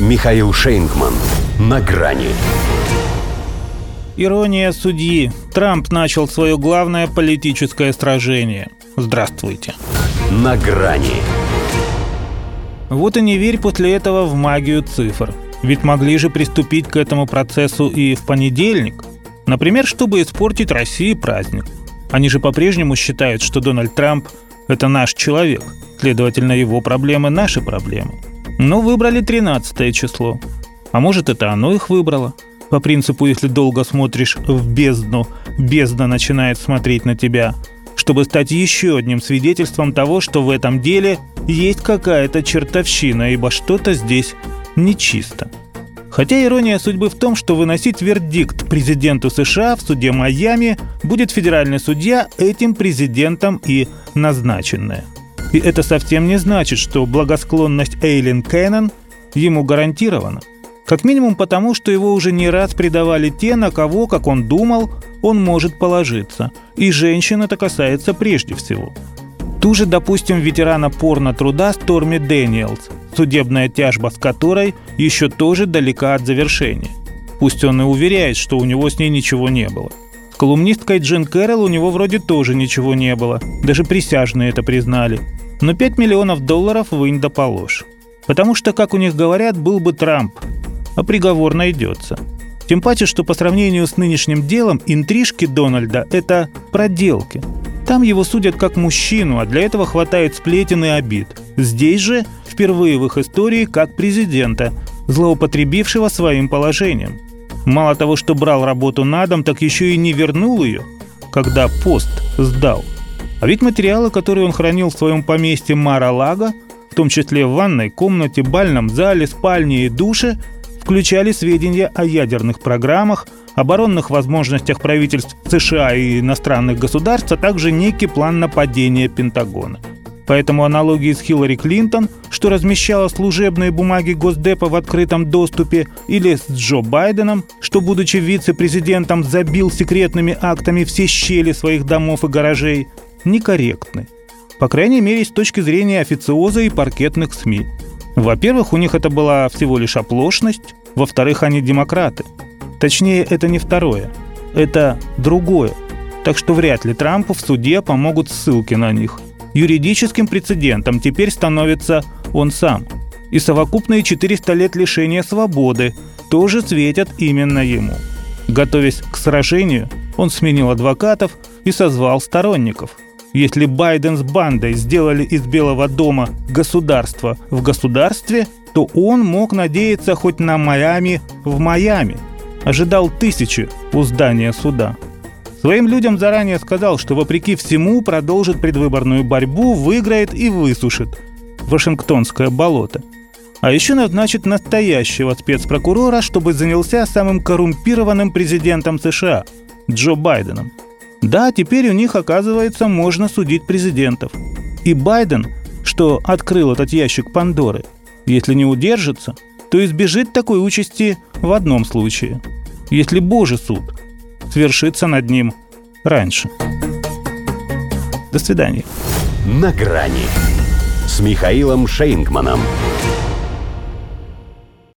Михаил Шейнгман. На грани. Ирония судьи. Трамп начал свое главное политическое сражение. Здравствуйте. На грани. Вот и не верь после этого в магию цифр. Ведь могли же приступить к этому процессу и в понедельник. Например, чтобы испортить России праздник. Они же по-прежнему считают, что Дональд Трамп – это наш человек. Следовательно, его проблемы – наши проблемы. Но выбрали 13 число. А может, это оно их выбрало? По принципу, если долго смотришь в бездну, бездна начинает смотреть на тебя, чтобы стать еще одним свидетельством того, что в этом деле есть какая-то чертовщина, ибо что-то здесь нечисто. Хотя ирония судьбы в том, что выносить вердикт президенту США в суде Майами будет федеральный судья, этим президентом и назначенная. И это совсем не значит, что благосклонность Эйлин Кеннон ему гарантирована. Как минимум потому, что его уже не раз предавали те, на кого, как он думал, он может положиться. И женщин это касается прежде всего. Ту же, допустим, ветерана порно-труда Сторми Дэниелс, судебная тяжба с которой еще тоже далека от завершения. Пусть он и уверяет, что у него с ней ничего не было. С колумнисткой Джин Кэрролл у него вроде тоже ничего не было. Даже присяжные это признали. Но 5 миллионов долларов вынь да положь. Потому что, как у них говорят, был бы Трамп, а приговор найдется. Тем паче, что по сравнению с нынешним делом интрижки Дональда – это проделки. Там его судят как мужчину, а для этого хватает сплетен и обид. Здесь же впервые в их истории как президента, злоупотребившего своим положением. Мало того, что брал работу на дом, так еще и не вернул ее, когда пост сдал. А ведь материалы, которые он хранил в своем поместье Мара-Лага, в том числе в ванной комнате, бальном зале, спальне и душе, включали сведения о ядерных программах, оборонных возможностях правительств США и иностранных государств, а также некий план нападения Пентагона. Поэтому аналогии с Хиллари Клинтон, что размещала служебные бумаги Госдепа в открытом доступе, или с Джо Байденом, что, будучи вице-президентом, забил секретными актами все щели своих домов и гаражей, некорректны. По крайней мере, с точки зрения официоза и паркетных СМИ. Во-первых, у них это была всего лишь оплошность, во-вторых, они демократы. Точнее, это не второе, это другое. Так что вряд ли Трампу в суде помогут ссылки на них. Юридическим прецедентом теперь становится он сам. И совокупные 400 лет лишения свободы тоже светят именно ему. Готовясь к сражению, он сменил адвокатов и созвал сторонников – если Байден с бандой сделали из Белого дома государство в государстве, то он мог надеяться хоть на Майами в Майами. Ожидал тысячи у здания суда. Своим людям заранее сказал, что вопреки всему продолжит предвыборную борьбу, выиграет и высушит Вашингтонское болото. А еще назначит настоящего спецпрокурора, чтобы занялся самым коррумпированным президентом США – Джо Байденом – да, теперь у них, оказывается, можно судить президентов. И Байден, что открыл этот ящик Пандоры, если не удержится, то избежит такой участи в одном случае. Если Божий суд свершится над ним раньше. До свидания. На грани с Михаилом Шейнгманом.